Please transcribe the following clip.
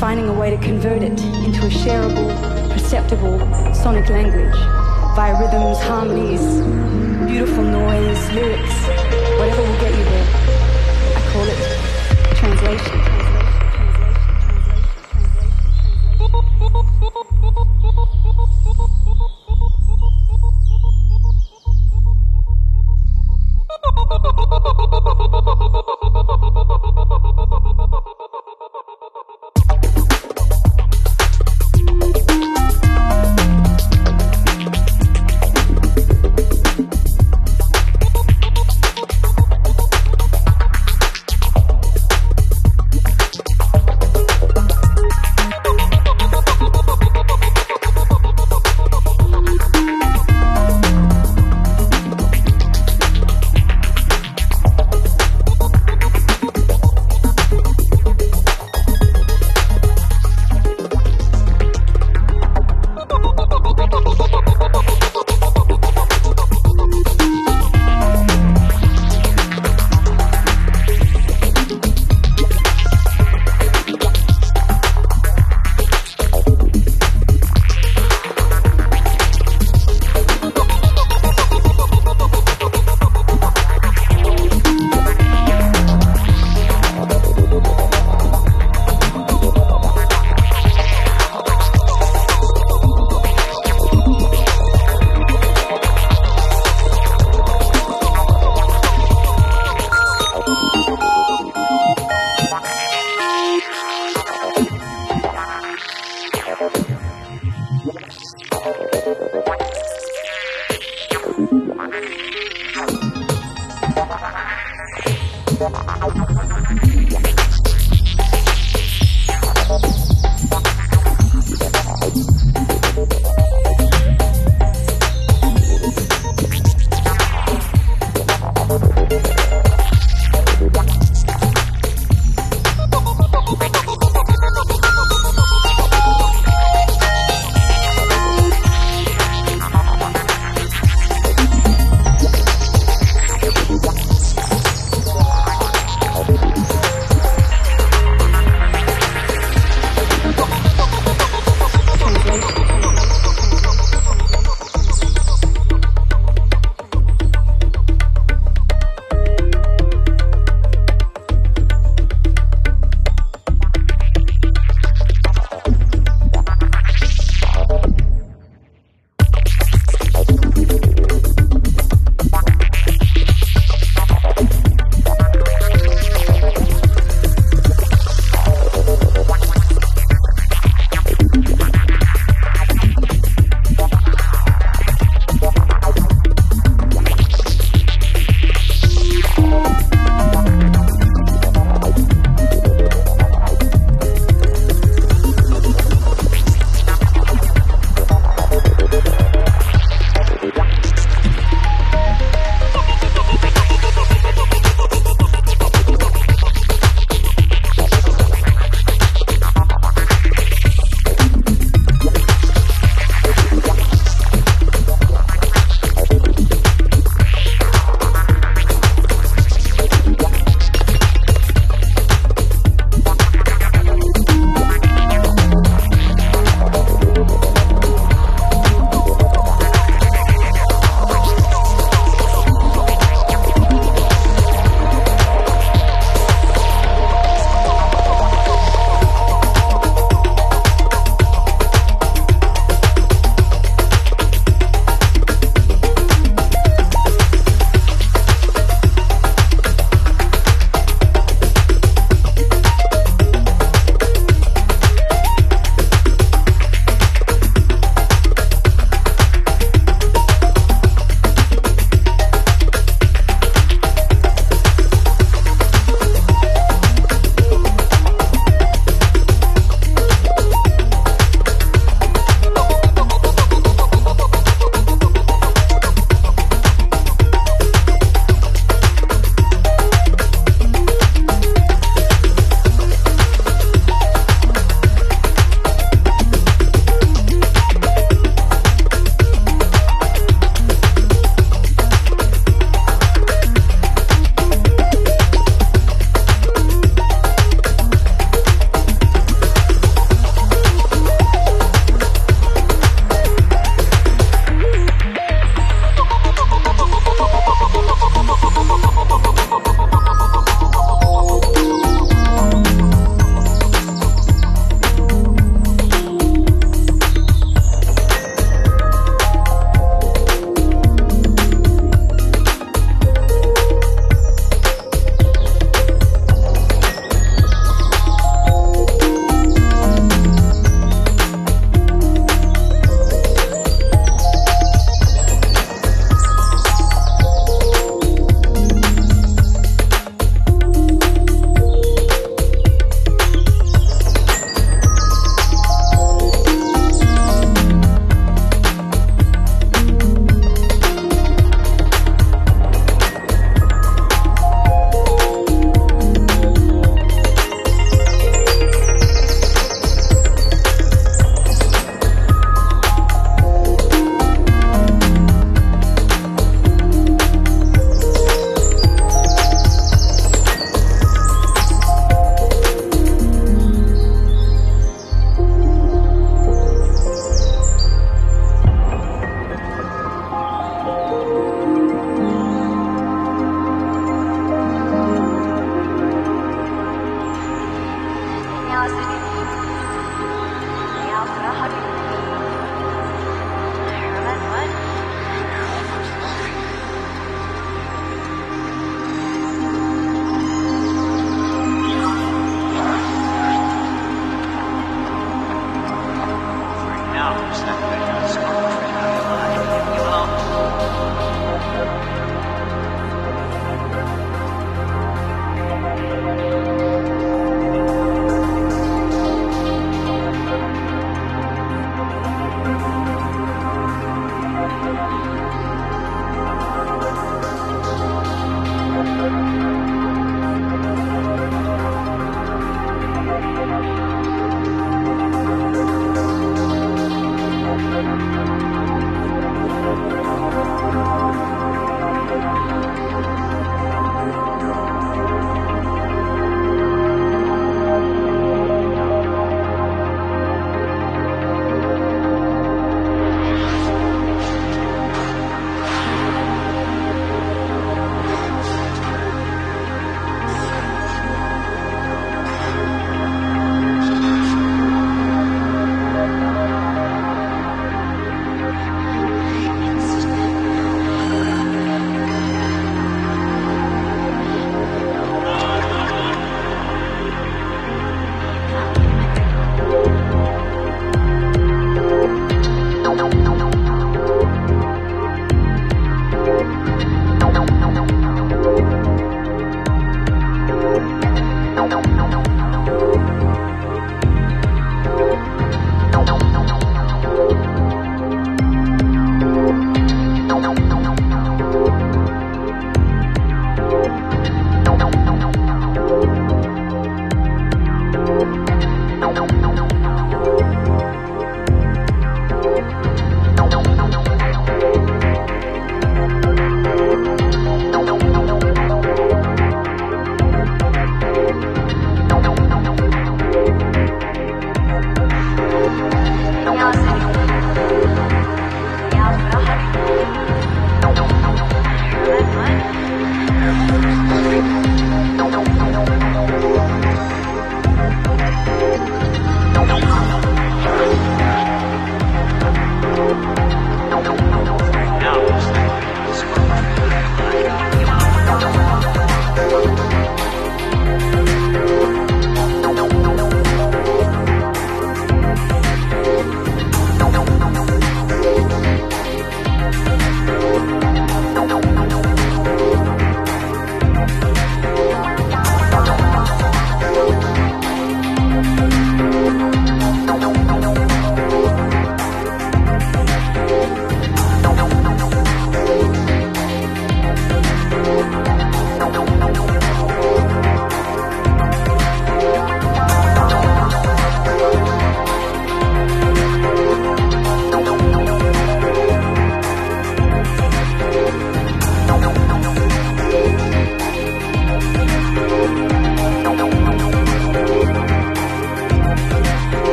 finding a way to convert it into a shareable, perceptible sonic language via rhythms, harmonies, beautiful noise, lyrics, whatever will get you there. I call it translation.